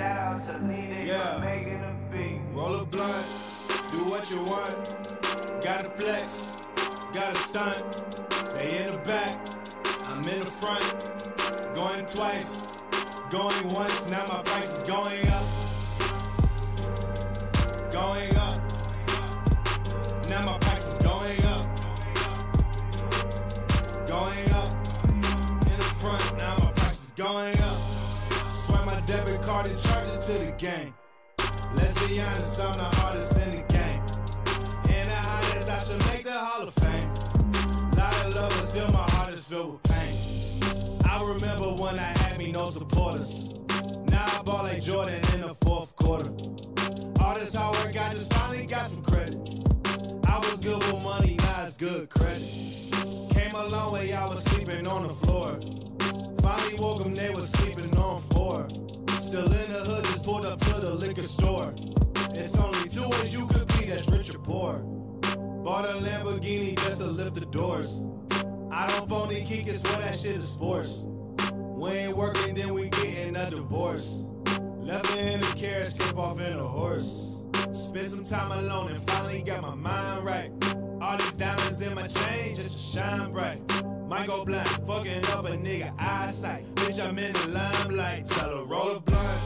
Shout out to Lee, Yeah. making a beat. Roll a blunt, do what you want. Gotta flex, gotta stunt. They in the back, I'm in the front. Going twice, going once. Now my price is going up. Honest, I'm the hardest in the game. And the hottest, I should make the Hall of Fame. Lot of love, but still my heart is filled with pain. I remember when I had me no supporters. Now I ball like Jordan in the fourth quarter. All this hard work, I just two ways you could be, that's rich or poor. Bought a Lamborghini just to lift the doors. I don't phony kick, it's so that shit is forced. We ain't working, then we getting a divorce. Left in a car, skip off in a horse. Spent some time alone and finally got my mind right. All these diamonds in my chain just to shine bright. Might go blind, fucking up a nigga eyesight. Bitch, I'm in the limelight. Tell her roll a blunt,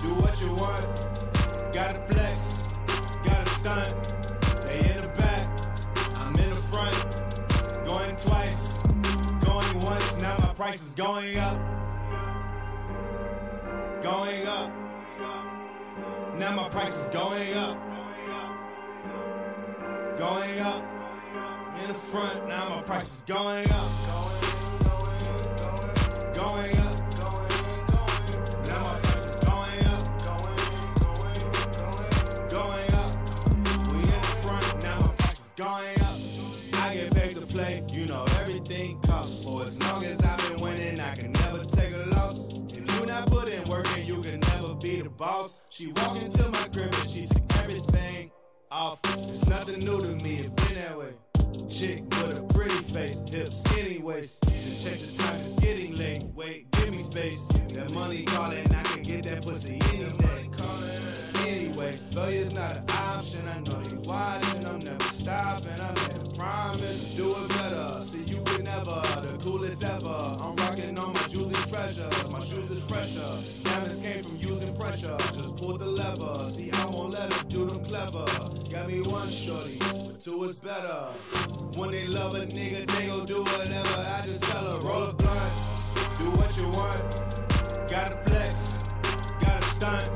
do what you want. Gotta flex, stunt. They in the back, I'm in the front. Going twice, going once. Now my price is going up, going up. Now my price is going up, going up. In the front, now my price is going up, going up. Going up. I get paid to play, you know everything costs. For as long as I've been winning, I can never take a loss. If you not put in work, then you can never be the boss. She walked into my crib and she took everything off. It's nothing new to me, it been that way. Chick with a pretty face, hips, skinny waist. Just check the time, it's getting late. Wait, give me space. That money calling, fresher. Diamonds came from using pressure. Just pulled the lever. See, I won't let her do them clever. Got me one shorty, but two is better. When they love a nigga, they gon' do whatever. I just tell her, roll a blunt, do what you want. Gotta flex, gotta stunt.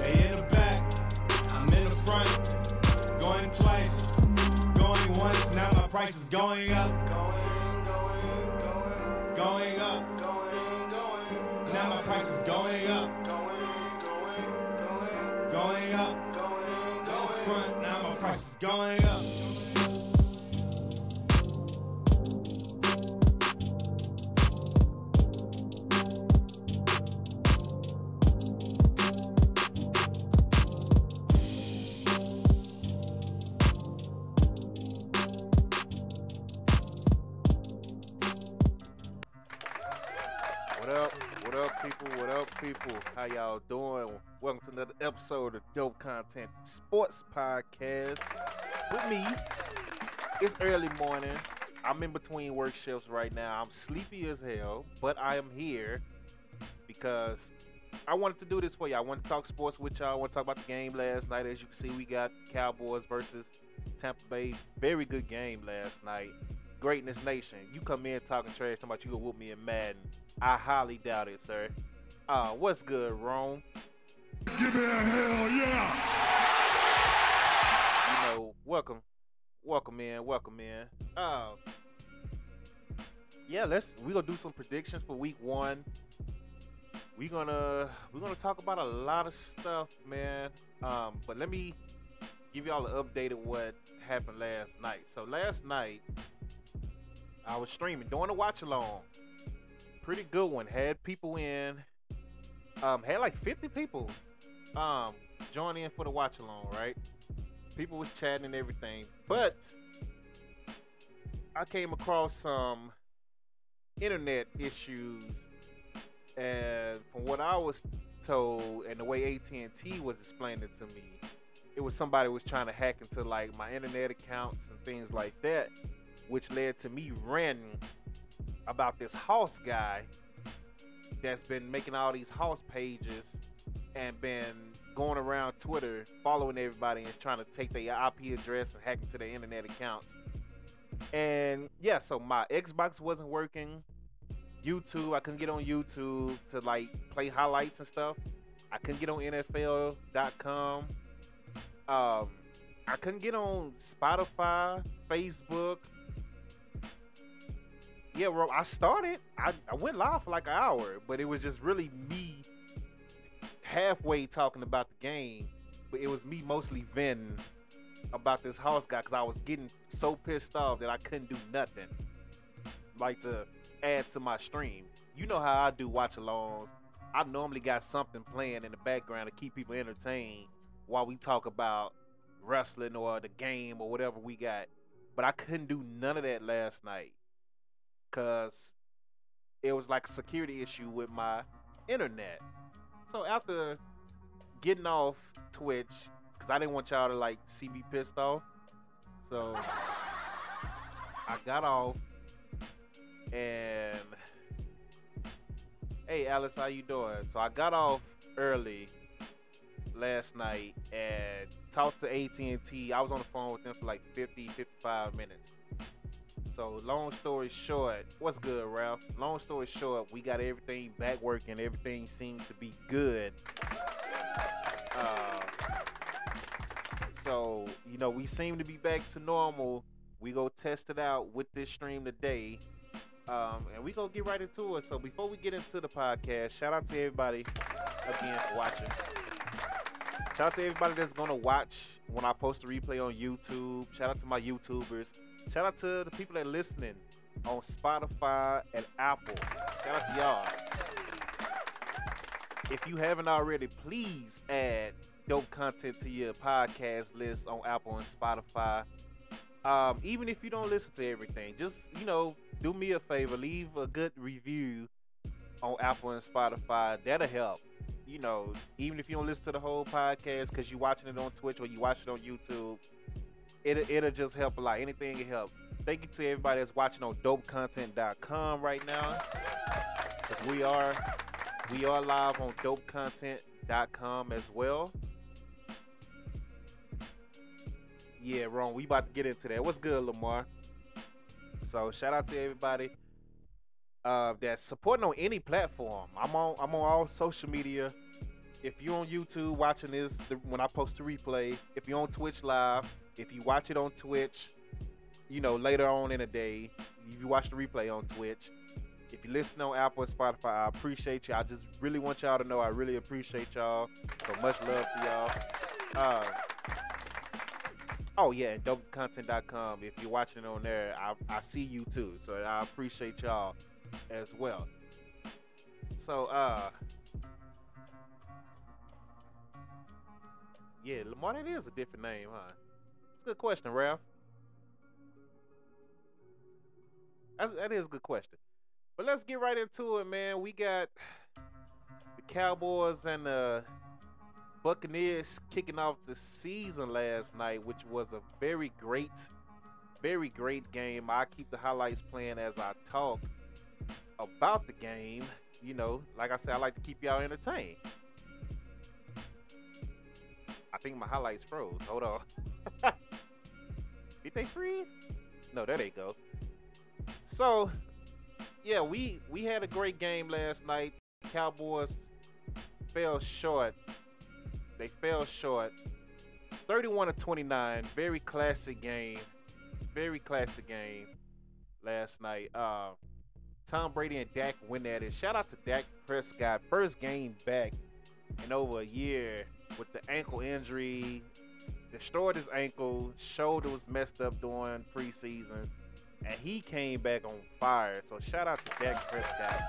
They in the back, I'm in the front. Going twice, going once. Now my price is going up. Going, going, going. Going up. Now my price is going up. Going, going, going. Going up. Going, going. Front. Now my price is going up. Y'all doing? Welcome to another episode of Dope Content Sports Podcast. With me, it's early morning. I'm in between work shifts right now. I'm sleepy as hell, but I am here because I wanted to do this for you. I want to talk sports with y'all. I want to talk about the game last night. As you can see, we got Cowboys versus Tampa Bay. Very good game last night. Greatness Nation. You come in talking trash, talking about you gonna whoop me in Madden. I highly doubt it, sir. Uh, what's good, Rome? Give me a hell yeah! You know, welcome, welcome in, welcome in. Uh, yeah, let's we gonna do some predictions for week one. We gonna we're gonna talk about a lot of stuff, man. Um, but let me give y'all an update of what happened last night. So last night, I was streaming, doing a watch along. Pretty good one. Had people in. Um, had like 50 people um join in for the watch along, right? People was chatting and everything. But I came across some internet issues and from what I was told and the way AT&T was explaining to me, it was somebody was trying to hack into like my internet accounts and things like that, which led to me ranting about this house guy that's been making all these house pages and been going around Twitter following everybody and trying to take their IP address and hack into their internet accounts. And yeah, so my Xbox wasn't working. YouTube, I couldn't get on YouTube to like play highlights and stuff. I couldn't get on NFL.com. Um, I couldn't get on Spotify, Facebook. Yeah, bro, I started. I, I went live for like an hour, but it was just really me halfway talking about the game, but it was me mostly venting about this house guy because I was getting so pissed off that I couldn't do nothing. Like to add to my stream. You know how I do watch alongs. I normally got something playing in the background to keep people entertained while we talk about wrestling or the game or whatever we got. But I couldn't do none of that last night because it was like a security issue with my internet. So after getting off Twitch, because I didn't want y'all to like see me pissed off, so I got off and hey Alice, how you doing? So I got off early last night and talked to AT&T. I was on the phone with them for like 50, 55 minutes. So long story short, what's good, Ralph? Long story short, we got everything back working. Everything seems to be good. Uh, so you know, we seem to be back to normal. We go test it out with this stream today. Um, and we gonna get right into it. So before we get into the podcast, shout out to everybody again for watching. Shout out to everybody that's gonna watch when I post a replay on YouTube. Shout out to my YouTubers. Shout out to the people that are listening on Spotify and Apple. Shout out to y'all. If you haven't already, please add dope content to your podcast list on Apple and Spotify. Um, even if you don't listen to everything, just you know, do me a favor, leave a good review on Apple and Spotify. That'll help. You know, even if you don't listen to the whole podcast because you're watching it on Twitch or you watch it on YouTube, it it'll just help a lot. Anything can help. Thank you to everybody that's watching on dopecontent.com right now. Cause we are we are live on dopecontent.com as well. Yeah, wrong. We about to get into that. What's good, Lamar? So shout out to everybody uh, that's supporting on any platform. I'm on I'm on all social media. If you're on YouTube watching this the, when I post the replay, if you're on Twitch live, if you watch it on Twitch, you know later on in the day, if you watch the replay on Twitch, if you listen on Apple and Spotify, I appreciate you. I just really want y'all to know I really appreciate y'all. So much love to y'all. Uh, oh yeah, dopecontent.com. If you're watching it on there, I, I see you too. So I appreciate y'all as well. So uh Yeah, Lamar, that is a different name, huh? A good question, Ralph. That's, that is a good question. But let's get right into it, man. We got the Cowboys and the Buccaneers kicking off the season last night, which was a very great, very great game. I keep the highlights playing as I talk about the game. You know, like I said, I like to keep y'all entertained. I think my highlights froze. Hold on. Did they freeze? No, there they go. So, yeah, we we had a great game last night. Cowboys fell short. They fell short. 31 to 29. Very classic game. Very classic game last night. Uh, Tom Brady and Dak win at it. Shout out to Dak Prescott. First game back in over a year with the ankle injury. Destroyed his ankle. Shoulder was messed up during preseason. And he came back on fire. So shout out to Dak Prescott.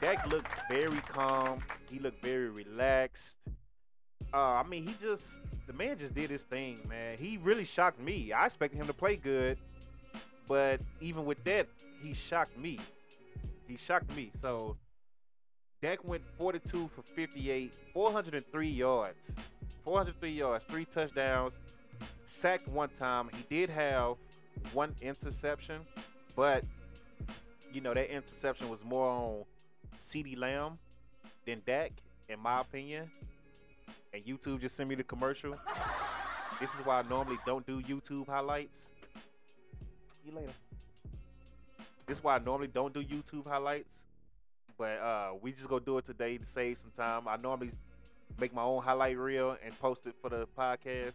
Dak looked very calm. He looked very relaxed. Uh, I mean, he just the man just did his thing, man. He really shocked me. I expected him to play good, but even with that, he shocked me. He shocked me. So Dak went 42 for 58, 403 yards, 403 yards, three touchdowns, sacked one time. He did have one interception, but you know that interception was more on CeeDee Lamb than Dak, in my opinion. And YouTube just sent me the commercial. This is why I normally don't do YouTube highlights. See you later. This is why I normally don't do YouTube highlights. But uh we just gonna do it today to save some time. I normally make my own highlight reel and post it for the podcast.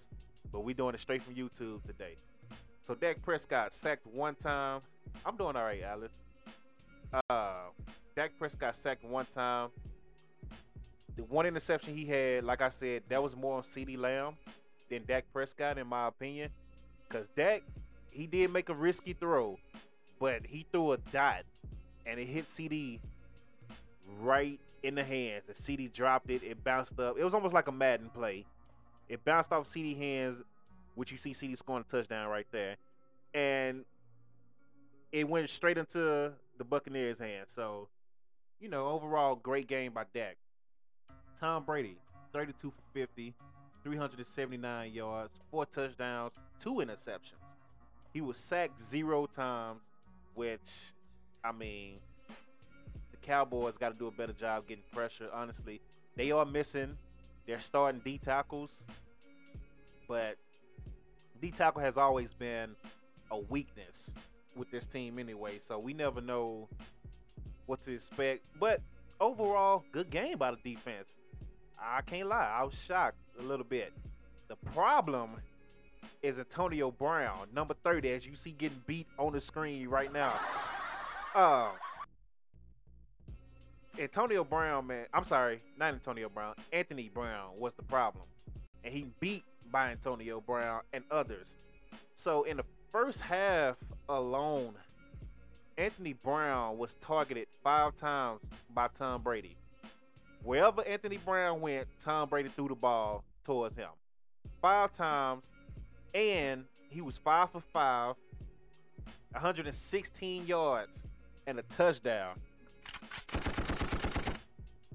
But we doing it straight from YouTube today. So Dak Prescott sacked one time. I'm doing all right, Alice. Uh Dak Prescott sacked one time. The one interception he had, like I said, that was more on CeeDee Lamb than Dak Prescott, in my opinion. Cause Dak, he did make a risky throw, but he threw a dot and it hit CeeDee right in the hands. The CeeDee dropped it, it bounced up. It was almost like a Madden play. It bounced off CeeDee hands, which you see CeeDee scoring a touchdown right there. And it went straight into the Buccaneers' hands. So, you know, overall, great game by Dak. Tom Brady, 32 for 50, 379 yards, four touchdowns, two interceptions. He was sacked zero times, which, I mean, Cowboys got to do a better job getting pressure. Honestly, they are missing their starting D tackles, but D tackle has always been a weakness with this team anyway. So we never know what to expect. But overall, good game by the defense. I can't lie, I was shocked a little bit. The problem is Antonio Brown, number 30, as you see getting beat on the screen right now. Uh, Antonio Brown, man, I'm sorry, not Antonio Brown, Anthony Brown was the problem. And he beat by Antonio Brown and others. So in the first half alone, Anthony Brown was targeted five times by Tom Brady. Wherever Anthony Brown went, Tom Brady threw the ball towards him. Five times, and he was five for five, 116 yards, and a touchdown.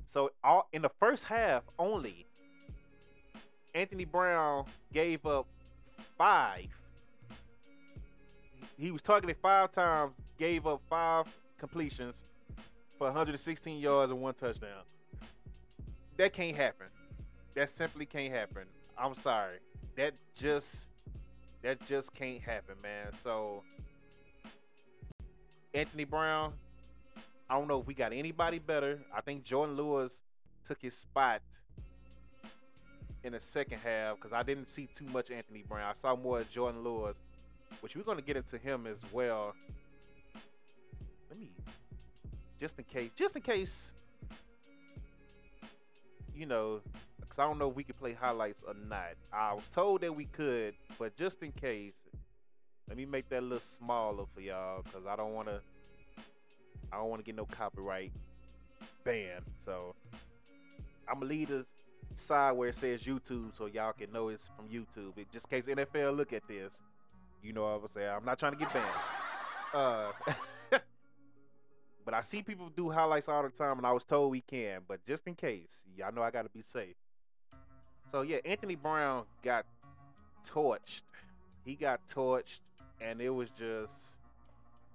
So all in the first half only, Anthony Brown gave up five. He was targeted five times, gave up five completions for 116 yards and one touchdown. That can't happen. That simply can't happen. I'm sorry. That just that just can't happen, man. So Anthony Brown, I don't know if we got anybody better. I think Jourdan Lewis took his spot in the second half because I didn't see too much Anthony Brown. I saw more Jourdan Lewis, which we're going to get into him as well. Let me, just in case, just in case, you know, because I don't know if we could play highlights or not. I was told that we could, but just in case, let me make that a little smaller for y'all because I don't want to. I don't want to get no copyright ban. So I'm gonna leave the side where it says YouTube so y'all can know it's from YouTube. It, just in case NFL look at this, you know what I'm saying. I'm not trying to get banned. Uh, but I see people do highlights all the time, and I was told we can. But just in case, y'all know I gotta be safe. So yeah, Anthony Brown got torched. He got torched, and it was just,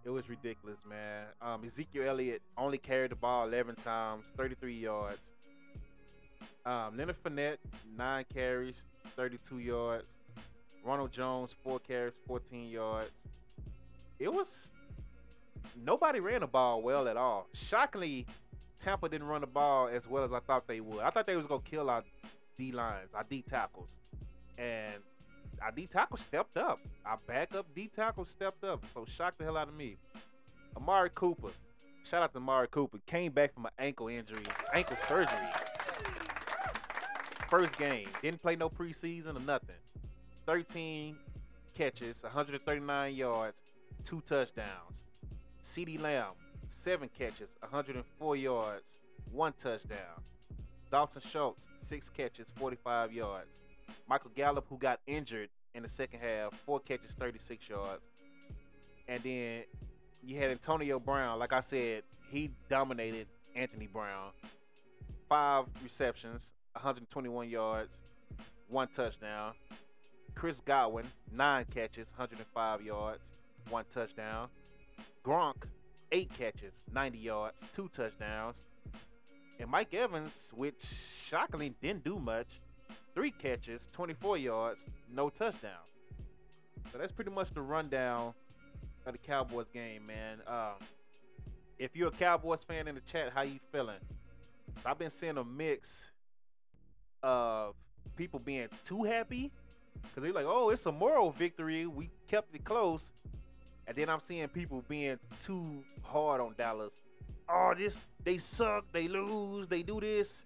it was ridiculous, man. Um, Ezekiel Elliott only carried the ball 11 times, 33 yards. Um, Leonard Fournette, nine carries, 32 yards. Ronald Jones, four carries, 14 yards. It was nobody ran the ball well at all. Shockingly, Tampa didn't run the ball as well as I thought they would. I thought they was gonna kill our D lines, our D tackles, and our D tackles stepped up. Our backup D tackles stepped up. So shocked the hell out of me. Amari Cooper, shout out to Amari Cooper, came back from an ankle injury, ankle surgery. First game, didn't play no preseason or nothing. 13 catches, 139 yards, two touchdowns. CeeDee Lamb, seven catches, 104 yards, one touchdown. Dalton Schultz, six catches, 45 yards. Michael Gallup, who got injured in the second half, four catches, 36 yards. And then you had Antonio Brown. Like I said, he dominated Anthony Brown. five receptions, 121 yards, one touchdown. Chris Godwin, nine catches, 105 yards, one touchdown. Gronk, eight catches, 90 yards, two touchdowns. And Mike Evans, which shockingly didn't do much, three catches, 24 yards, no touchdown. So that's pretty much the rundown of the Cowboys game, man. Um, if you're a Cowboys fan in the chat, how you feeling? So I've been seeing a mix of people being too happy because they're like, "Oh, it's a moral victory. We kept it close," and then I'm seeing people being too hard on Dallas. Oh, this they suck. They lose. They do this.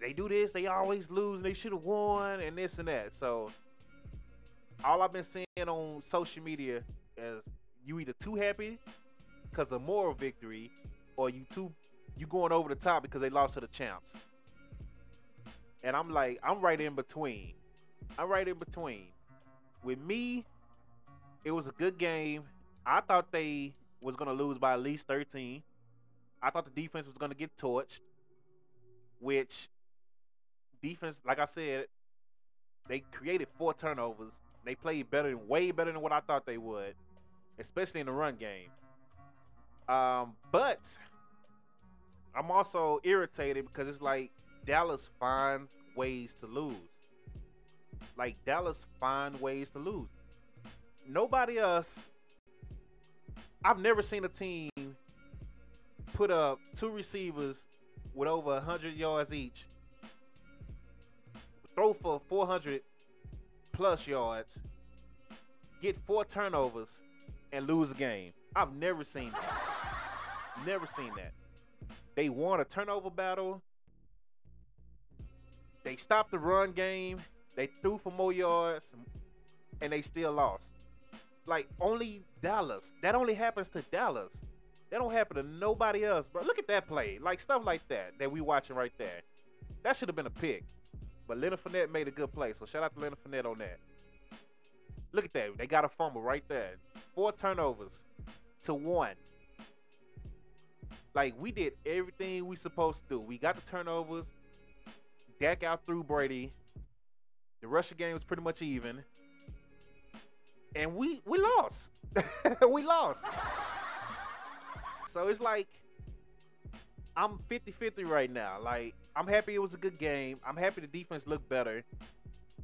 They do this. They always lose. And they should have won, and this and that. So all I've been seeing on social media is you either too happy because of moral victory, or you too you going over the top because they lost to the champs. And I'm like, I'm right in between. I'm right in between. With me, it was a good game. I thought they was gonna lose by at least 13. I thought the defense was gonna get torched, which defense, like I said, they created four turnovers. They played better than way better than what I thought they would, especially in the run game. Um, but I'm also irritated because it's like Dallas finds ways to lose. Like Dallas find ways to lose. Nobody else. I've never seen a team put up two receivers with over 100 yards each, throw for 400 plus yards, get four turnovers, and lose a game. I've never seen that. Never seen that. They won a turnover battle. They stopped the run game. They threw for more yards, and they still lost. Like only Dallas. That only happens to Dallas. That don't happen to nobody else, bro. Look at that play. Like stuff like that that we watching right there. That should have been a pick. But Leonard Fournette made a good play. So shout out to Leonard Fournette on that. Look at that. They got a fumble right there. Four turnovers to one. Like we did everything we supposed to do. We got the turnovers. Dak out through Brady. The Russia game was pretty much even. And we we lost. we lost. So it's like I'm 50-50 right now. Like I'm happy it was a good game. I'm happy the defense looked better.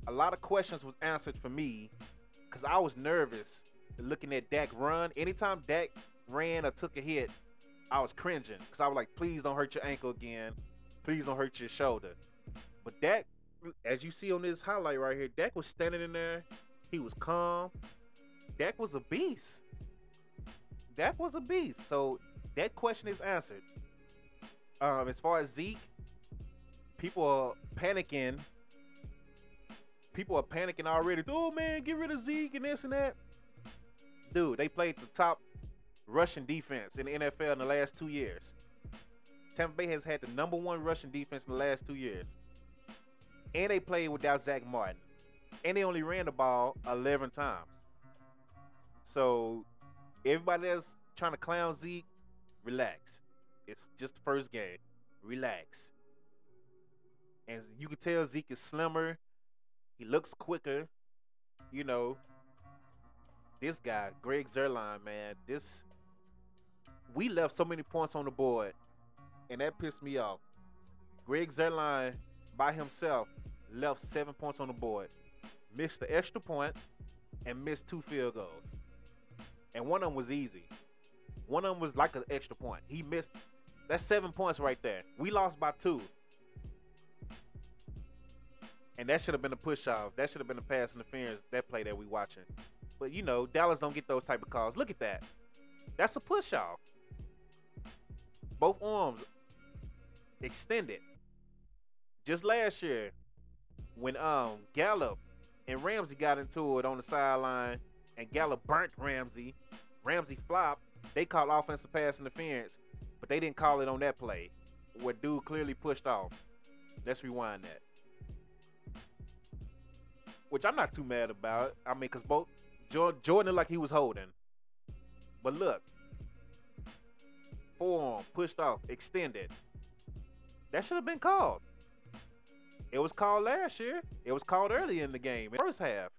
A lot of questions was answered for me because I was nervous looking at Dak run. Anytime Dak ran or took a hit, I was cringing because I was like, please don't hurt your ankle again. Please don't hurt your shoulder. But Dak, as you see on this highlight right here, Dak was standing in there. He was calm. Dak was a beast. Dak was a beast. So that question is answered. Um, as far as Zeke, people are panicking. People are panicking already. Oh man, get rid of Zeke and this and that. Dude, they played the top rushing defense in the NFL in the last two years. Tampa Bay has had the number one rushing defense in the last two years. And they played without Zack Martin. And they only ran the ball 11 times. So everybody that's trying to clown Zeke, relax. It's just the first game. Relax. And you can tell Zeke is slimmer. He looks quicker. You know, this guy, Greg Zuerlein, man, this we left so many points on the board, and that pissed me off. Greg Zuerlein by himself left seven points on the board, missed the extra point, and missed two field goals. And one of them was easy. One of them was like an extra point. He missed. That's seven points right there. We lost by two. And that should have been a push off. That should have been a pass interference. That play that we watching. But you know, Dallas don't get those type of calls. Look at that. That's a push off. Both arms extended. Just last year, when um Gallup and Ramsey got into it on the sideline, and Gallup burnt Ramsey, Ramsey flopped. They called offensive pass interference, but they didn't call it on that play, where dude clearly pushed off. Let's rewind that. Which I'm not too mad about. I mean, cause both Jordan, like he was holding, but look, forearm pushed off, extended. That should have been called. It was called last year. It was called early in the game, first half.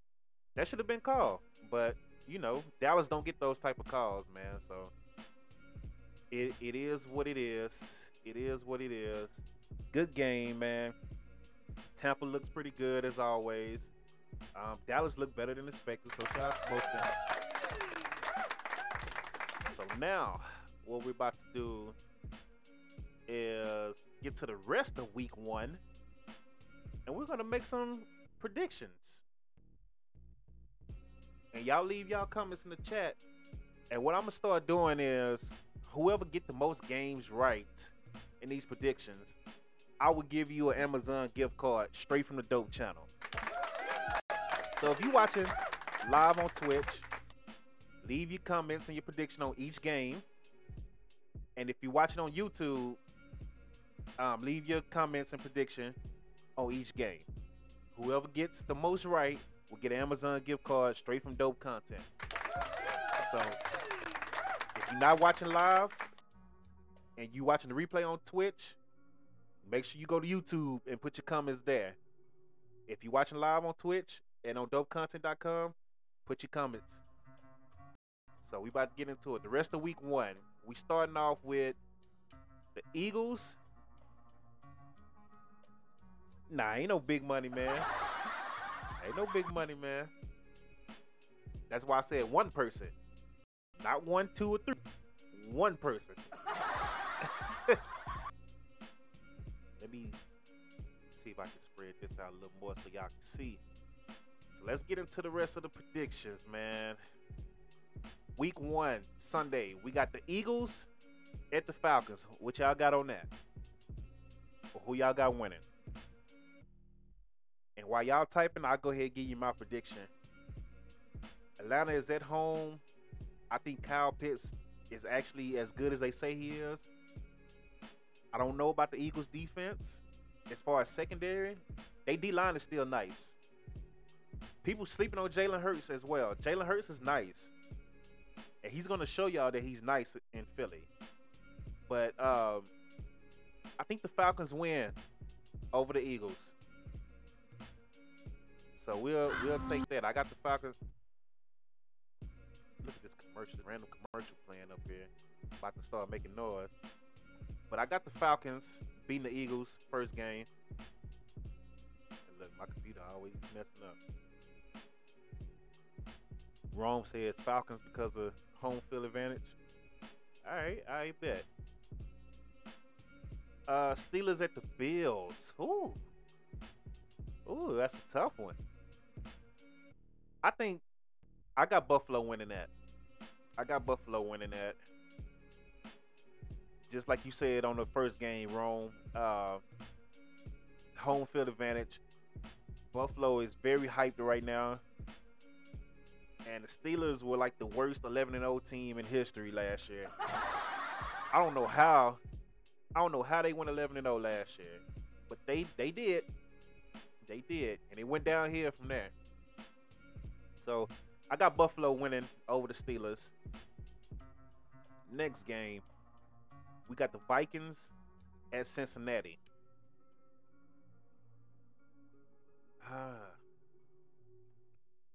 That should have been called. But you know, Dallas don't get those type of calls, man. So it it is what it is. It is what it is. Good game, man. Tampa looks pretty good as always. Um, Dallas looked better than expected, so shout out to both them. So now, what we're about to do is get to the rest of week one, and we're gonna make some predictions. And y'all leave y'all comments in the chat. And what I'm gonna start doing is, whoever get the most games right in these predictions, I will give you an Amazon gift card straight from the Dope channel. So if you're watching live on Twitch, leave your comments and your prediction on each game. And if you're watching on YouTube, um, leave your comments and prediction on each game. Whoever gets the most right will get an Amazon gift card straight from Dope Content. So if you're not watching live and you watching the replay on Twitch, make sure you go to YouTube and put your comments there. If you're watching live on Twitch and on dopecontent.com, put your comments. So we about to get into it. The rest of week one, we starting off with the Eagles. Nah, ain't no big money, man. Ain't no big money, man. That's why I said one person. Not one, two, or three. One person. Let me see if I can spread this out a little more so y'all can see. Let's get into the rest of the predictions, man. Week one, Sunday, we got the Eagles at the Falcons. What y'all got on that? Who y'all got winning? And while y'all typing, I'll go ahead and give you my prediction. Atlanta is at home. I think Kyle Pitts is actually as good as they say he is. I don't know about the Eagles defense. As far as secondary, they D line is still nice. People sleeping on Jalen Hurts as well. Jalen Hurts is nice. And he's gonna show y'all that he's nice in Philly. But um, I think the Falcons win over the Eagles. So we'll we'll take that. I got the Falcons. Look at this commercial, random commercial playing up here. About to start making noise. But I got the Falcons beating the Eagles first game. And look, my computer always messing up. Rome says Falcons because of home field advantage. All right, I bet. Uh, Steelers at the Bills. Ooh, ooh, that's a tough one. I think I got Buffalo winning that. I got Buffalo winning that. Just like you said on the first game, Rome. Uh, home field advantage. Buffalo is very hyped right now. And the Steelers were like the worst 11 0 team in history last year. I don't know how. I don't know how they went 11 0 last year, but they they did. They did, and it went down here from there. So I got Buffalo winning over the Steelers. Next game, we got the Vikings at Cincinnati. Ah.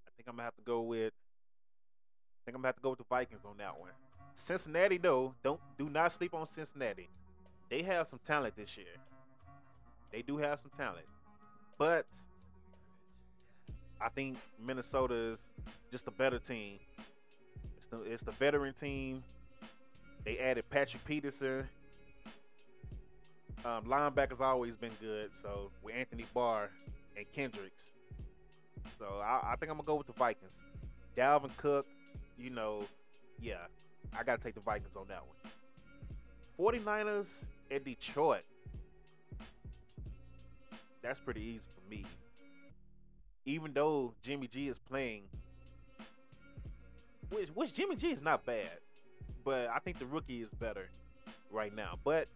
I think I'm gonna have to go with. Think I'm gonna have to go with the Vikings on that one. Cincinnati, though, don't do not sleep on Cincinnati. They have some talent this year. They do have some talent, but I think Minnesota is just a better team. It's the it's the veteran team. They added Patrick Peterson. Um, linebackers always been good. So with Anthony Barr and Kendricks. So I, I think I'm gonna go with the Vikings. Dalvin Cook, you know, yeah, I gotta take the Vikings on that one. 49ers at Detroit. That's pretty easy for me. Even though Jimmy G is playing, which, which Jimmy G is not bad, but I think the rookie is better right now. But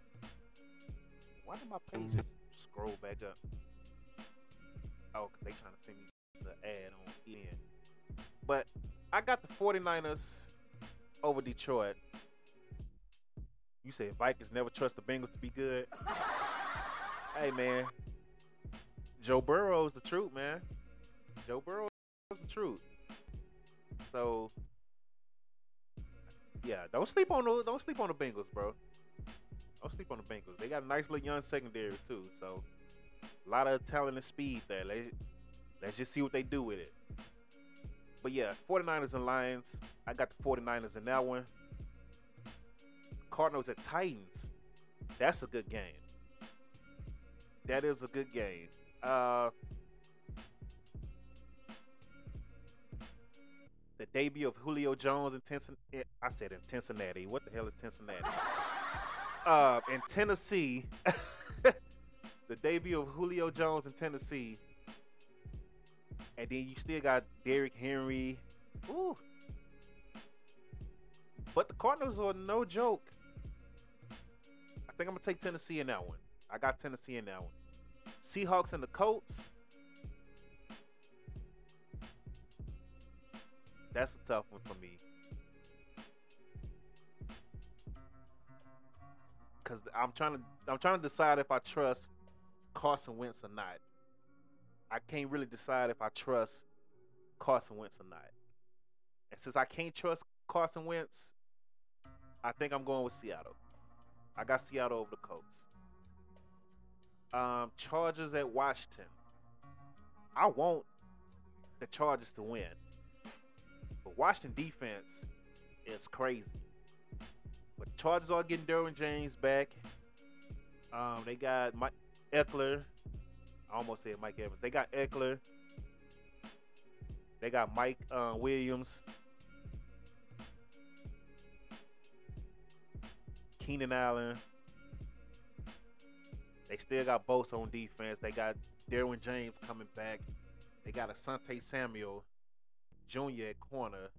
why did my page just scroll back up? Oh, they trying to send me the ad on EN. But I got the 49ers over Detroit. You said Vikings never trust the Bengals to be good. Hey man, Joe Burrow is the truth, man. Joe Burrow is the truth. So yeah, don't sleep on the don't sleep on the Bengals, bro. Don't sleep on the Bengals. They got a nice little young secondary too, so a lot of talent and speed there. Let, let's just see what they do with it. But yeah, 49ers and Lions. I got the 49ers in that one. Cardinals at Titans. That's a good game. That is a good game. Uh, the debut of Julio Jones in Cincinnati. I said in Cincinnati. What the hell is Cincinnati? uh, in Tennessee. the debut of Julio Jones in Tennessee. And then you still got Derrick Henry. Ooh. But the Cardinals are no joke. I think I'm gonna take Tennessee in that one. I got Tennessee in that one. Seahawks and the Colts. That's a tough one for me. Cause I'm trying to I'm trying to decide if I trust Carson Wentz or not. I can't really decide if I trust Carson Wentz or not. And since I can't trust Carson Wentz, I think I'm going with Seattle. I got Seattle over the Colts. Um, Chargers at Washington. I want the Chargers to win. But Washington defense is crazy. But Chargers are getting Derwin James back. Um, they got Mike Ekeler. I almost said Mike Evans. They got Ekeler. They got Mike uh, Williams. Keenan Allen. They still got Bosa on defense. They got Derwin James coming back. They got Asante Samuel Jr. at corner.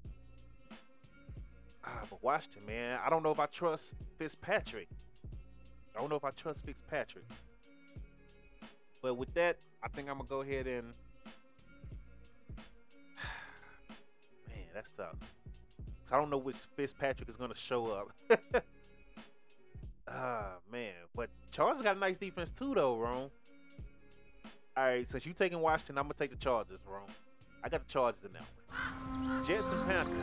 Ah, but Washington, man, I don't know if I trust Fitzpatrick. I don't know if I trust Fitzpatrick. But with that, I think I'm gonna go ahead and man, that's tough. I don't know which Fitzpatrick is gonna show up. Ah man, but Chargers got a nice defense too, though, Ron. All right, since you taking Washington, I'm gonna take the Chargers, Ron. I got the Chargers in that one. Jets and Panthers.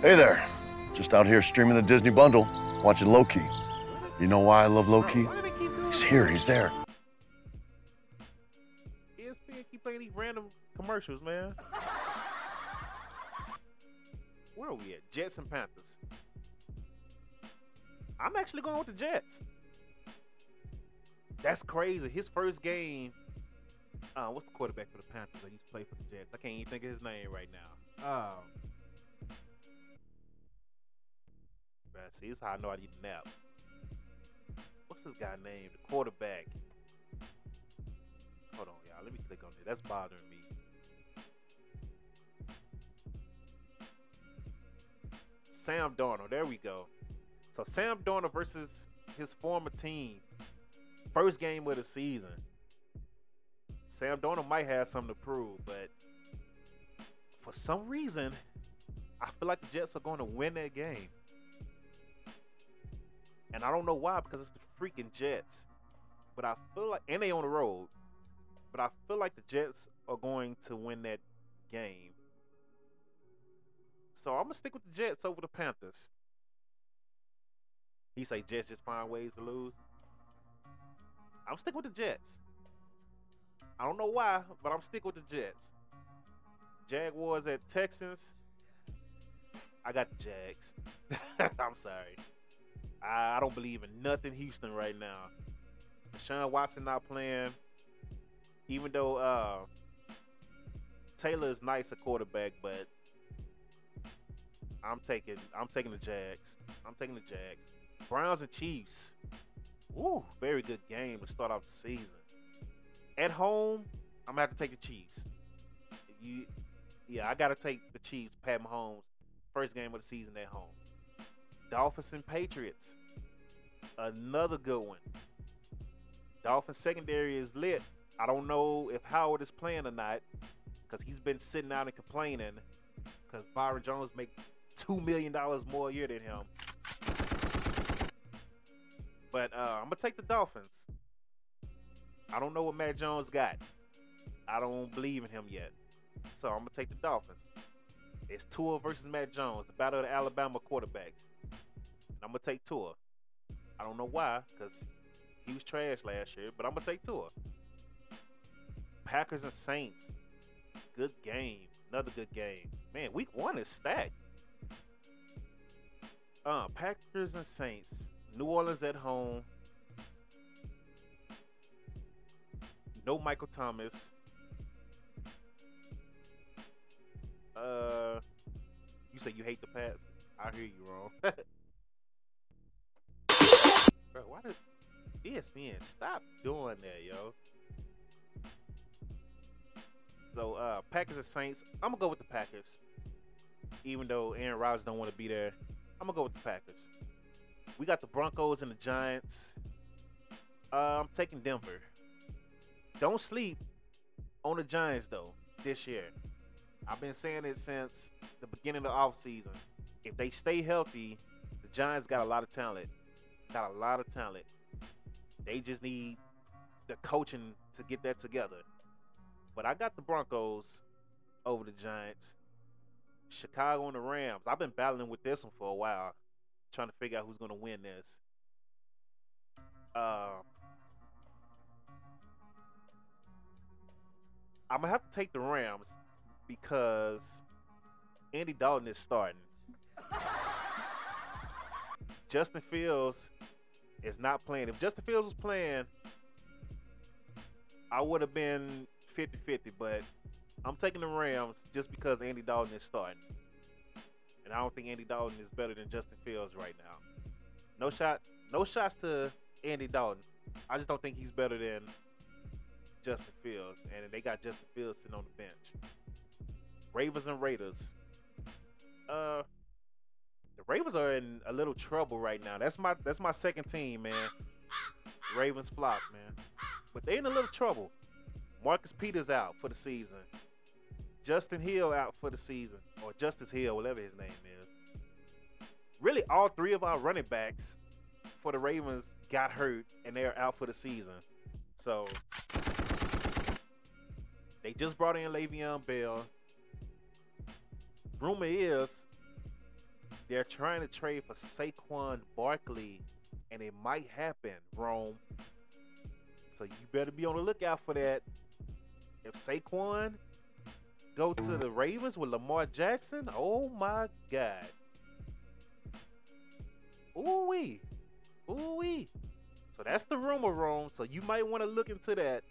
Hey there. Just out here streaming the Disney bundle, watching Loki. You know why I love Loki? Why do they keep doing He's here, he's there. Keep playing these random commercials, man. Where are we at? Jets and Panthers. I'm actually going with the Jets. That's crazy. His first game. Uh, what's the quarterback for the Panthers that used to play for the Jets? I can't even think of his name right now. Um, see, this is how I know I need a nap. What's this guy named? The quarterback. Hold on, y'all. Let me click on it. That's bothering me. Sam Darnold. There we go. So Sam Darnold versus his former team. First game of the season. Sam Darnold might have something to prove, but for some reason, I feel like the Jets are going to win that game. And I don't know why, because it's the freaking Jets. But I feel like, and they on the road. But I feel like the Jets are going to win that game. So I'm gonna stick with the Jets over the Panthers. He say Jets just find ways to lose. I'm sticking with the Jets. I don't know why, but I'm sticking with the Jets. Jaguars at Texans. I got the Jags. I'm sorry. I, I don't believe in nothing Houston right now. Deshaun Watson not playing. Even though uh, Taylor is nice at quarterback, but I'm taking I'm taking the Jags. I'm taking the Jags. Browns and Chiefs. Ooh, very good game to start off the season. At home, I'm gonna have to take the Chiefs. You, yeah, I gotta take the Chiefs. Pat Mahomes, first game of the season at home. Dolphins and Patriots. Another good one. Dolphins secondary is lit. I don't know if Howard is playing or not because he's been sitting out and complaining because Byron Jones make two million dollars more a year than him. But uh, I'm gonna take the Dolphins. I don't know what Mac Jones got. I don't believe in him yet. So I'm gonna take the Dolphins. It's Tua versus Mac Jones, the battle of the Alabama quarterbacks. I'm gonna take Tua. I don't know why, because he was trash last year, but I'm gonna take Tua. Packers and Saints. Good game. Another good game. Man, week one is stacked. Uh, Packers and Saints. New Orleans at home. No Michael Thomas. Uh, you say you hate the Pats? I hear you wrong. Bro, why did ESPN stop doing that, yo? So, uh, Packers and Saints. I'm gonna go with the Packers, even though Aaron Rodgers don't want to be there. I'm gonna go with the Packers. We got the Broncos and the Giants. Uh, I'm taking Denver. Don't sleep on the Giants though this year. I've been saying it since the beginning of the offseason. If they stay healthy, the Giants got a lot of talent. Got a lot of talent. They just need the coaching to get that together. But I got the Broncos over the Giants. Chicago and the Rams. I've been battling with this one for a while, trying to figure out who's going to win this. Uh, I'm gonna have to take the Rams because Andy Dalton is starting. Justin Fields is not playing. If Justin Fields was playing, I would have been 50-50, but I'm taking the Rams just because Andy Dalton is starting. And I don't think Andy Dalton is better than Justin Fields right now. No shot, no shots to Andy Dalton. I just don't think he's better than Justin Fields. And they got Justin Fields sitting on the bench. Ravens and Raiders. Uh the Ravens are in a little trouble right now. That's my that's my second team, man. Ravens flop, man. But they in a little trouble. Marcus Peters out for the season. Justin Hill out for the season. Or Justice Hill, whatever his name is. Really, all three of our running backs for the Ravens got hurt and they're out for the season. So they just brought in Le'Veon Bell. Rumor is they're trying to trade for Saquon Barkley, and it might happen, Rome. So you better be on the lookout for that. If Saquon go to the Ravens with Lamar Jackson, oh my God. Ooh wee. Ooh wee. So that's the rumor, Rome. So you might want to look into that.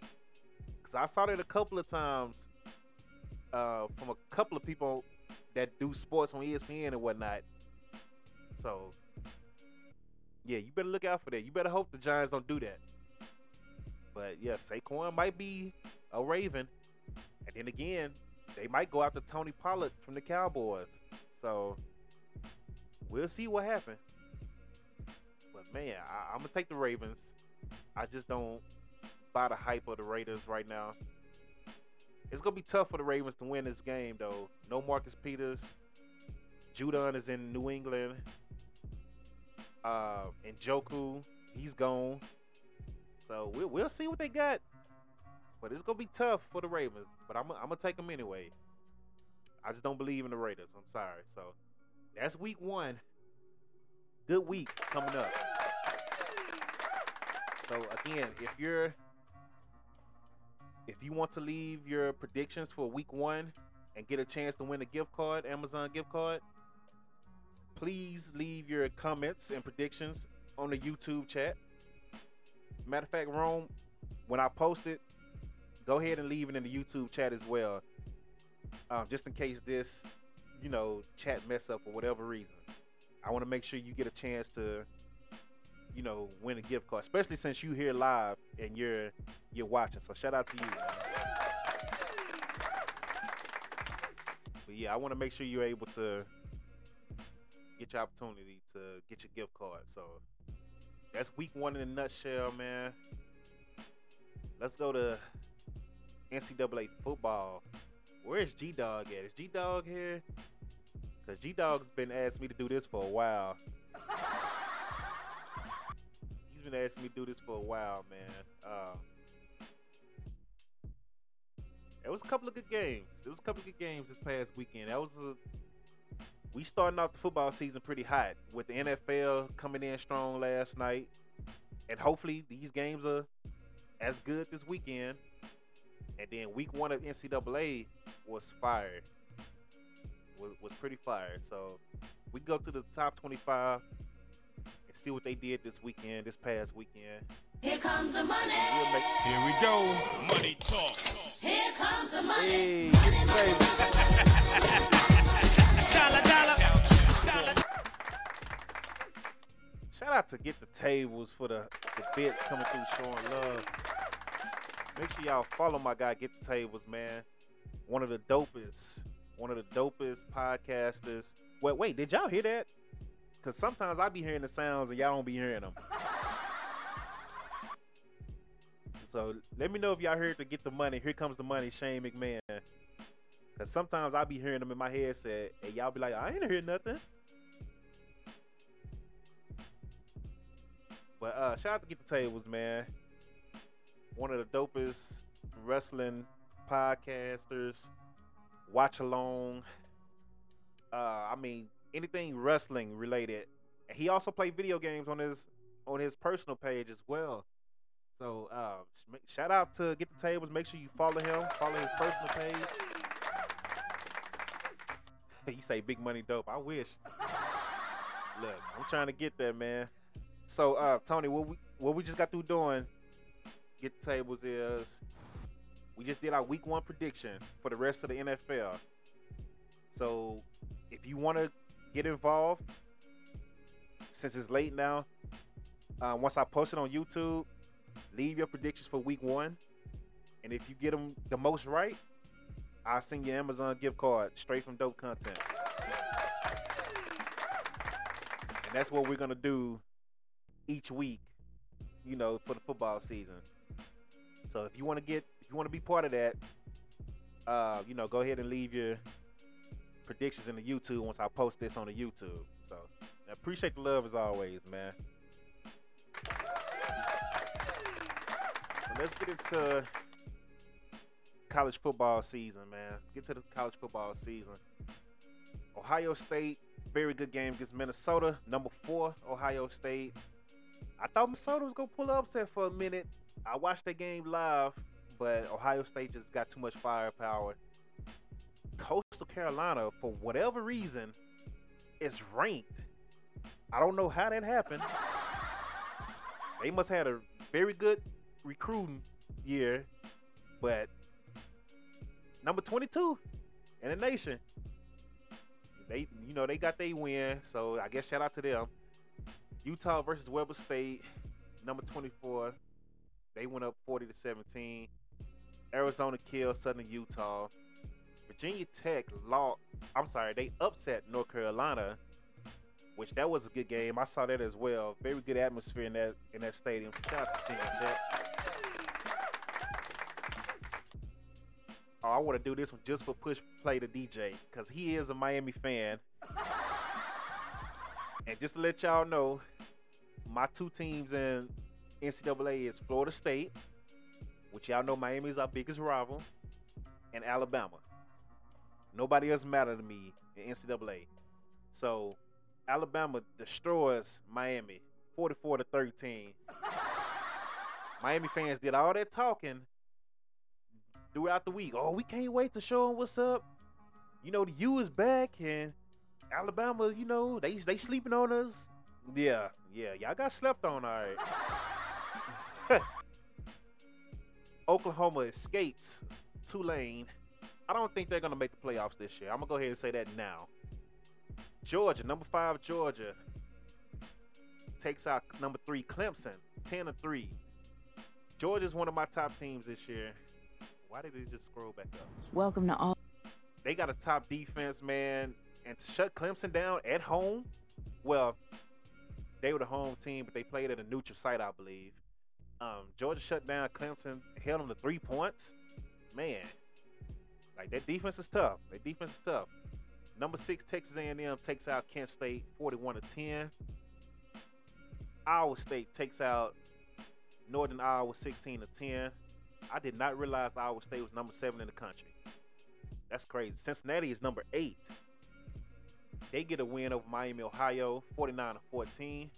Cause I saw that a couple of times uh, from a couple of people that do sports on ESPN and whatnot. So yeah, you better look out for that. You better hope the Giants don't do that. But yeah, Saquon might be a Raven. And then again, they might go after Tony Pollard from the Cowboys. So we'll see what happens. But man, I, I'm gonna take the Ravens. I just don't buy the hype of the Raiders right now. It's gonna be tough for the Ravens to win this game, though. No Marcus Peters. Judon is in New England. Uh, and Joku, he's gone. So we'll, we'll see what they got. But it's gonna be tough for the Ravens. But I'm, I'm gonna take them anyway. I just don't believe in the Raiders. I'm sorry. So that's week one. Good week coming up. So again, if you're if you want to leave your predictions for week one and get a chance to win a gift card, Amazon gift card, please leave your comments and predictions on the YouTube chat. Matter of fact, Rome, when I post it, go ahead and leave it in the YouTube chat as well. Um, just in case this, you know, chat mess up for whatever reason. I want to make sure you get a chance to, you know, win a gift card, especially since you here live and you're you're watching. So shout out to you. But yeah, I want to make sure you're able to get your opportunity to get your gift card. So that's week one in a nutshell, man. Let's go to NCAA football. Where's G Dog at? Is G Dog here? Cause G Dog's been asking me to do this for a while. He's been asking me to do this for a while, man. Uh, There was a couple of good games. There was a couple of good games this past weekend. That was a we starting off the football season pretty hot with the NFL coming in strong last night, and hopefully these games are as good this weekend. And then week one of NCAA was fired, was, was pretty fired. So we go to the top 25 and see what they did this weekend, this past weekend. Here comes the money. We'll make, Here we go. Money talk. Here comes the money. hey, get the table. Shout out to Get the Tables for the, the bits coming through showing love. Make sure y'all follow my guy Get the Tables, man. One of the dopest, one of the dopest podcasters. Wait, wait, did y'all hear that? Cause sometimes I be hearing the sounds and y'all don't be hearing them. So let me know if y'all heard to get the money. Here comes the money, Shane McMahon. Cause sometimes I be hearing them in my headset, and y'all be like, I ain't hear nothing. But uh, shout out to Get the Tables, man. One of the dopest wrestling podcasters. Watch along. Uh, I mean, anything wrestling related. He also played video games on his on his personal page as well. So uh, shout out to Get the Tables. Make sure you follow him. Follow his personal page. you say big money dope. I wish. Look, I'm trying to get there, man. So, uh, Tony, what we what we just got through doing, get the tables is we just did our week one prediction for the rest of the NFL. So, if you want to get involved, since it's late now, uh, once I post it on YouTube, leave your predictions for week one, and if you get them the most right, I'll send you Amazon gift card straight from Dope Content. And that's what we're gonna do each week, you know, for the football season. So if you want to get, if you want to be part of that, uh, you know, go ahead and leave your predictions in the YouTube once I post this on the YouTube. So I appreciate the love as always, man. So let's get into college football season, man. Get to the college football season. Ohio State, very good game against Minnesota. Number four, Ohio State. I thought Minnesota was gonna pull up upset for a minute. I watched that game live, but Ohio State just got too much firepower. Coastal Carolina, for whatever reason, is ranked. I don't know how that happened. They must have had a very good recruiting year, but number 22 in the nation. They, you know, they got their win, so I guess shout out to them. Utah versus Weber State, number 24. They went up 40 to 17. Arizona killed Southern Utah. Virginia Tech lost. I'm sorry, they upset North Carolina, which that was a good game. I saw that as well. Very good atmosphere in that in that stadium. Shout out to Virginia Tech. Oh, I want to do this one just for push play to DJ because he is a Miami fan. And just to let y'all know, my two teams in NCAA is Florida State, which y'all know Miami is our biggest rival, and Alabama. Nobody else matter to me in NCAA. So Alabama destroys Miami 44 to 13. Miami fans did all that talking throughout the week. Oh, we can't wait to show them what's up. You know, the U is back and Alabama, you know, they they sleeping on us. Yeah, yeah, y'all got slept on, all right. Oklahoma escapes Tulane. I don't think they're gonna make the playoffs this year. I'm gonna go ahead and say that now. Georgia, number five, Georgia takes out number three, Clemson, ten to three. Georgia's one of my top teams this year. Why did it just scroll back up? Welcome to all. they got a top defense, man, and to shut Clemson down at home. Well, they were the home team, but they played at a neutral site, I believe. Um, Georgia shut down Clemson, held them to three points. Man, like that defense is tough. That defense is tough. Number six, Texas A&M takes out Kent State, forty-one to ten. Iowa State takes out Northern Iowa, sixteen to ten. I did not realize Iowa State was number seven in the country. That's crazy. Cincinnati is number eight. They get a win over Miami, Ohio, 49 to 14.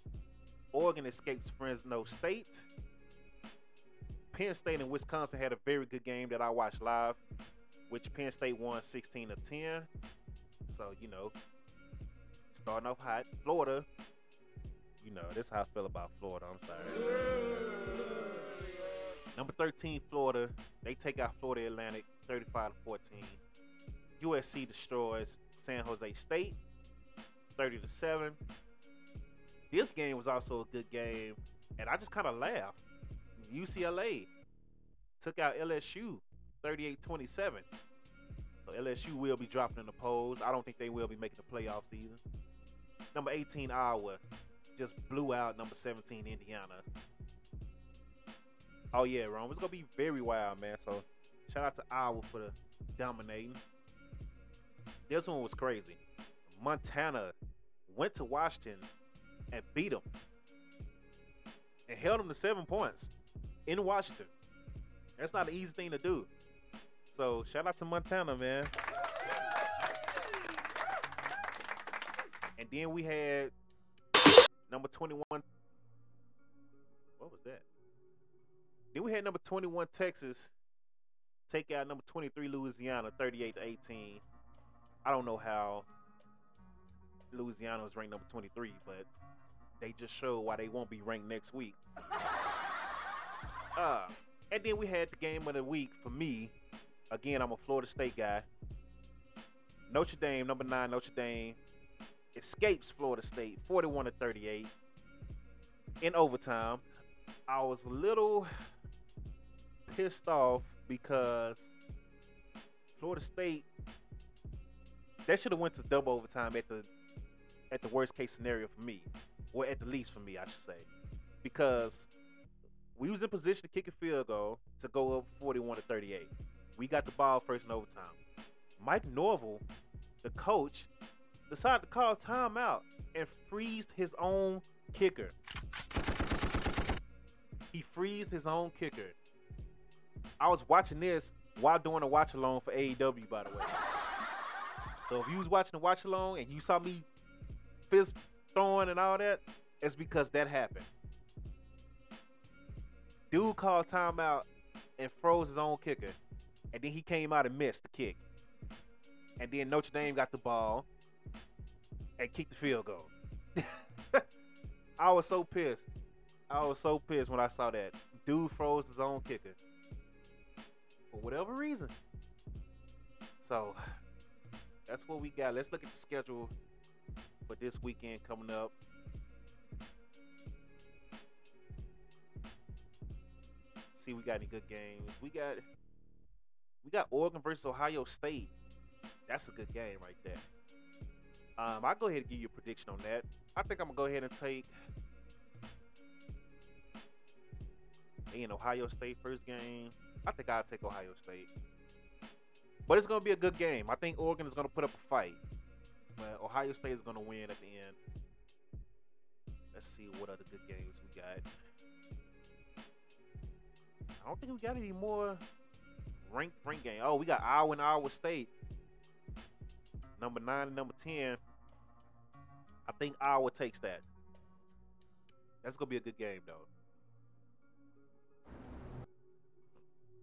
Oregon escapes Fresno State. Penn State and Wisconsin had a very good game that I watched live, which Penn State won 16 to 10. So, you know, starting off hot. Florida, you know, this is how I feel about Florida. I'm sorry. Number 13, Florida. They take out Florida Atlantic 35 to 14. USC destroys San Jose State 30 to 7. This game was also a good game, and I just kind of laughed. UCLA took out LSU 38 27. So LSU will be dropping in the polls. I don't think they will be making the playoffs either. Number 18, Iowa just blew out number 17, Indiana. Oh, yeah, Rome. It's to be very wild, man. So shout out to Iowa for the dominating. This one was crazy. Montana went to Washington and beat them and held them to seven points in Washington. That's not an easy thing to do. So shout out to Montana, man. And then we had number 21. What was that? Then we had number 21 Texas take out number 23 Louisiana 38 to 18. I don't know how Louisiana was ranked number 23, but they just showed why they won't be ranked next week. Uh, and then we had the game of the week for me. Again, I'm a Florida State guy. Notre Dame, number nine, Notre Dame escapes Florida State 41 to 38 in overtime. I was a little pissed off because Florida State that should have went to double overtime at the at the worst case scenario for me, or at the least for me, I should say, because we was in position to kick a field goal to go up 41 to 38. We got the ball first in overtime. Mike Norvell, the coach, decided to call timeout and freezed his own kicker. He freezed his own kicker. I was watching this while doing a watch along for AEW, by the way. So if you was watching the watch along and you saw me fist throwing and all that, it's because that happened. Dude called timeout and froze his own kicker. And then he came out and missed the kick. And then Notre Dame got the ball and kicked the field goal. I was so pissed. I was so pissed when I saw that. Dude froze his own kicker. For whatever reason. So that's what we got. Let's look at the schedule for this weekend coming up. See, we got any good games. We got we got Oregon versus Ohio State. That's a good game right there. Um, I'll go ahead and give you a prediction on that. I think I'm gonna go ahead and take in Ohio State first game. I think I'll take Ohio State. But it's gonna be a good game. I think Oregon is gonna put up a fight. But Ohio State is gonna win at the end. Let's see what other good games we got. I don't think we got any more ranked rank game. Oh, we got Iowa and Iowa State. Number nine and number ten. I think Iowa takes that. That's gonna be a good game though.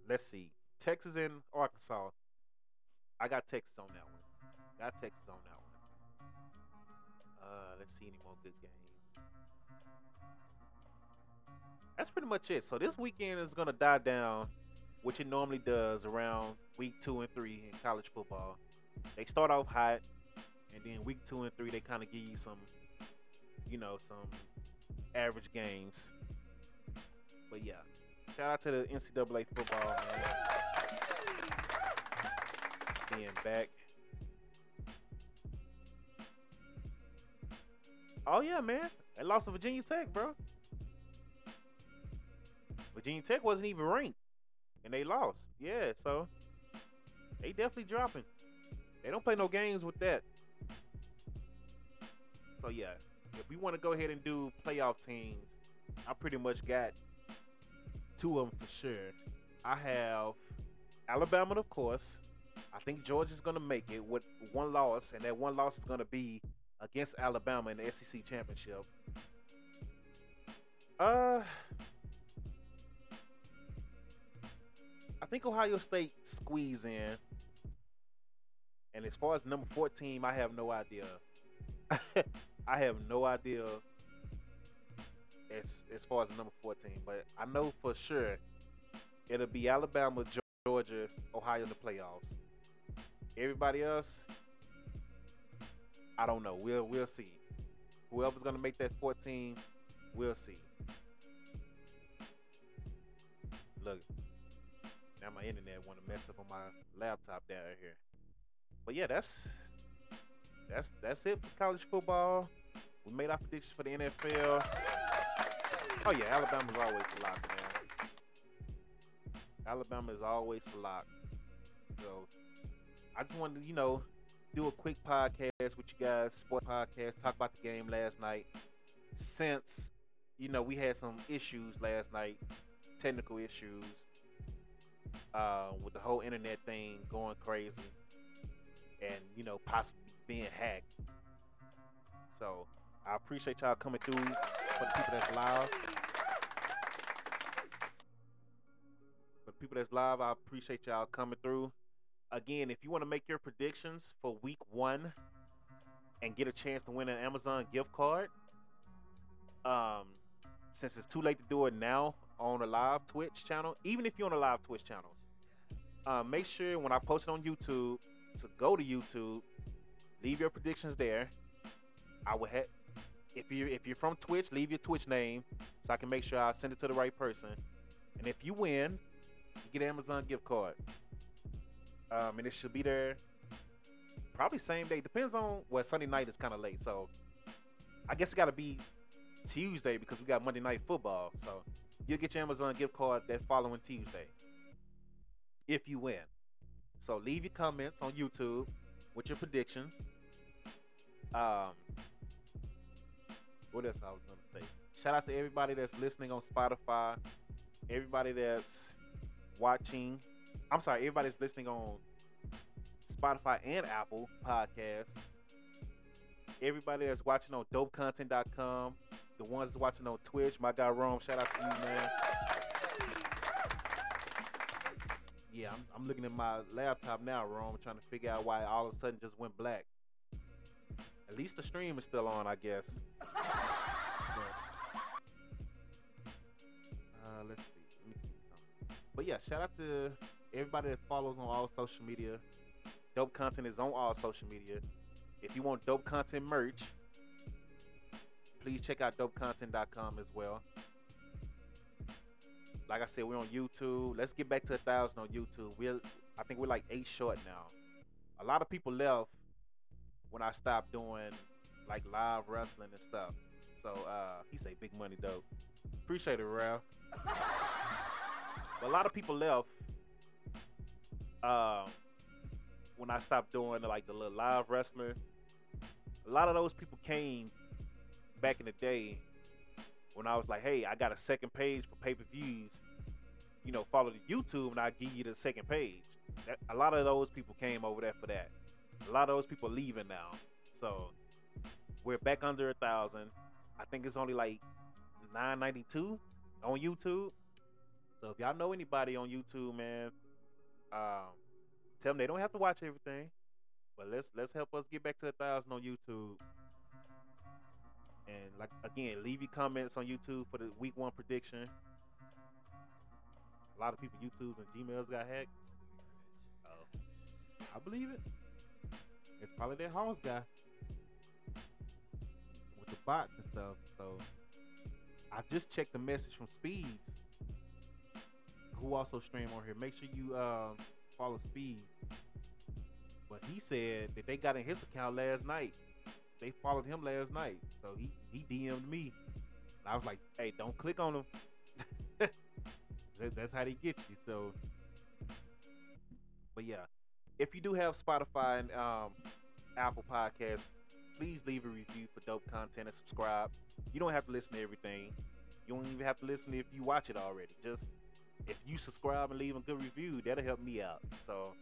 Let's see. Texas and Arkansas. I got Texas on that one. Got Texas on that one. Uh, let's see any more good games. That's pretty much it. So this weekend is gonna die down, which it normally does around week two and three in college football. They start off hot, and then week two and three they kind of give you some, you know, some average games. But yeah, shout out to the NCAA football man. Being back. Oh yeah, man. They lost to Virginia Tech, bro. Virginia Tech wasn't even ranked, and they lost. Yeah, so they definitely dropping. They don't play no games with that. So yeah, if we want to go ahead and do playoff teams, I pretty much got two of them for sure. I have Alabama, of course. I think Georgia's going to make it with one loss, and that one loss is going to be against Alabama in the SEC championship. Uh, think Ohio State squeeze in. And as far as number 14, I have no idea. I have no idea as as far as number 14, but I know for sure it'll be Alabama, Georgia, Ohio in the playoffs. Everybody else, I don't know. We'll we'll see. Whoever's gonna make that 14, we'll see. Look, now my internet want to mess up on my laptop down here. But yeah, that's that's that's it for college football. We made our predictions for the NFL. Oh yeah, Alabama's always a lock, man. Alabama is always a lock. So I just wanted to, you know, do a quick podcast with you guys, sport podcast, talk about the game last night. Since, you know, we had some issues last night, technical issues, uh, with the whole internet thing going crazy and, you know, possibly being hacked. So I appreciate y'all coming through for the people that's live. For the people that's live, I appreciate y'all coming through. Again, if you want to make your predictions for week one and get a chance to win an Amazon gift card, um, since it's too late to do it now on a live Twitch channel, even if you're on a live Twitch channel, uh, make sure when I post it on YouTube to go to YouTube, leave your predictions there. I will have if you if you're from Twitch, leave your Twitch name so I can make sure I send it to the right person. And if you win, you get an Amazon gift card. Um, and it should be there probably same day. Depends on well Sunday night is kind of late, so I guess it got to be Tuesday because we got Monday night football. So you'll get your Amazon gift card that following Tuesday if you win. So leave your comments on YouTube with your predictions. Um, what else I was gonna say? Shout out to everybody that's listening on Spotify, everybody that's watching. I'm sorry, everybody's listening on Spotify and Apple Podcasts. Everybody that's watching on DopeContent.com, the ones that's watching on Twitch, my guy Rome, shout out to you, man. Yeah, I'm, I'm looking at my laptop now, Rome, trying to figure out why all of a sudden just went black. At least the stream is still on, I guess. But, uh, let's see. Let me see something. But yeah, shout out to everybody that follows on all social media. Dope content is on all social media. If you want dope content merch, please check out dopecontent.com as well. Like I said, we're on YouTube. Let's get back to a thousand on YouTube. We're I think we're like eight short now. A lot of people left when I stopped doing like live wrestling and stuff. So uh he say big money dope. Appreciate it, Ralph. but a lot of people left um when I stopped doing like the little live wrestling. A lot of those people came back in the day when I was like, hey, I got a second page for pay per views. You know, follow the YouTube and I give you the second page. That, a lot of those people came over there for that. A lot of those people leaving now. So we're back under a thousand. I think it's only like 992 on YouTube. So if y'all know anybody on YouTube, man, um, tell them they don't have to watch everything. But let's let's help us get back to a thousand on YouTube. And like again, leave your comments on YouTube for the week one prediction. A lot of people YouTube's and Gmails got hacked. Oh, I believe it. It's probably that house guy with the bots and stuff. So I just checked the message from Speeds, who also stream on here. Make sure you uh, follow Speeds. But he said that they got in his account last night. They followed him last night, so he he DM'd me. I was like, "Hey, don't click on that, that's how they get you." So, but yeah, if you do have Spotify and um, Apple Podcasts, please leave a review for dope content and subscribe. You don't have to listen to everything. You don't even have to listen if you watch it already. Just if you subscribe and leave a good review, that'll help me out. So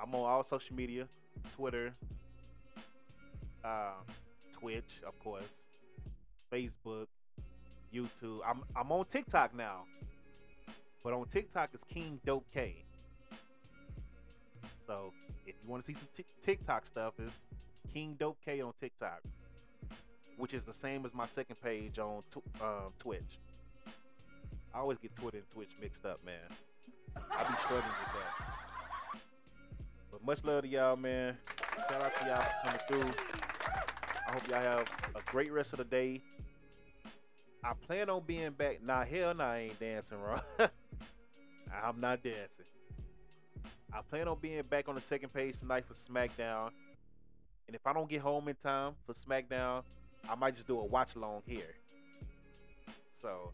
I'm on all social media, Twitter, uh, Twitch, of course, Facebook, YouTube. I'm I'm on TikTok now, but on TikTok it's King Dope K. So if you want to see some Tik TikTok stuff, it's King Dope K on TikTok, which is the same as my second page on tw- um, Twitch. I always get Twitter and Twitch mixed up, man. I be struggling with that. But much love to y'all, man. Shout out to y'all for coming through. Hope y'all have a great rest of the day. I plan on being back. Nah, hell nah, I ain't dancing, bro. I'm not dancing. I plan on being back on the second page tonight for SmackDown. And if I don't get home in time for SmackDown, I might just do a watch along here. So,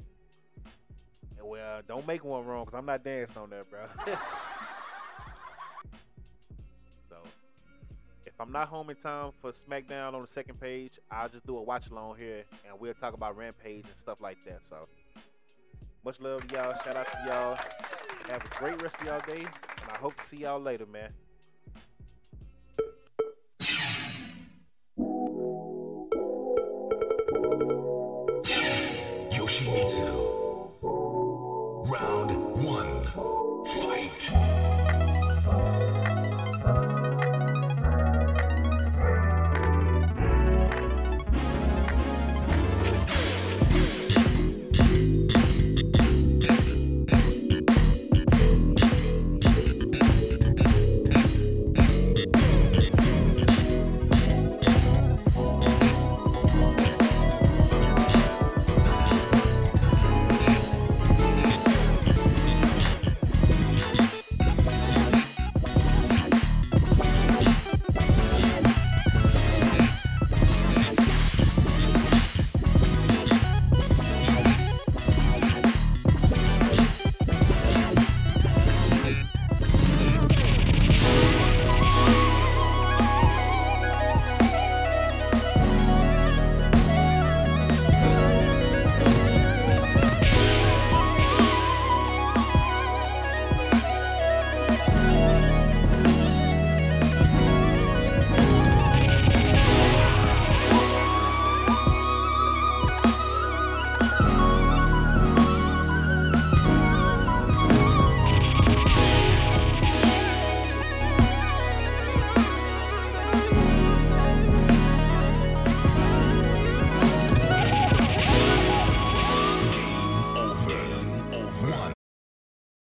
well, don't make one wrong because I'm not dancing on that, bro. if I'm not home in time for SmackDown on the second page, I'll just do a watch along here and we'll talk about Rampage and stuff like that. So, much love to y'all. Shout out to y'all. Have a great rest of y'all day. And I hope to see y'all later, man.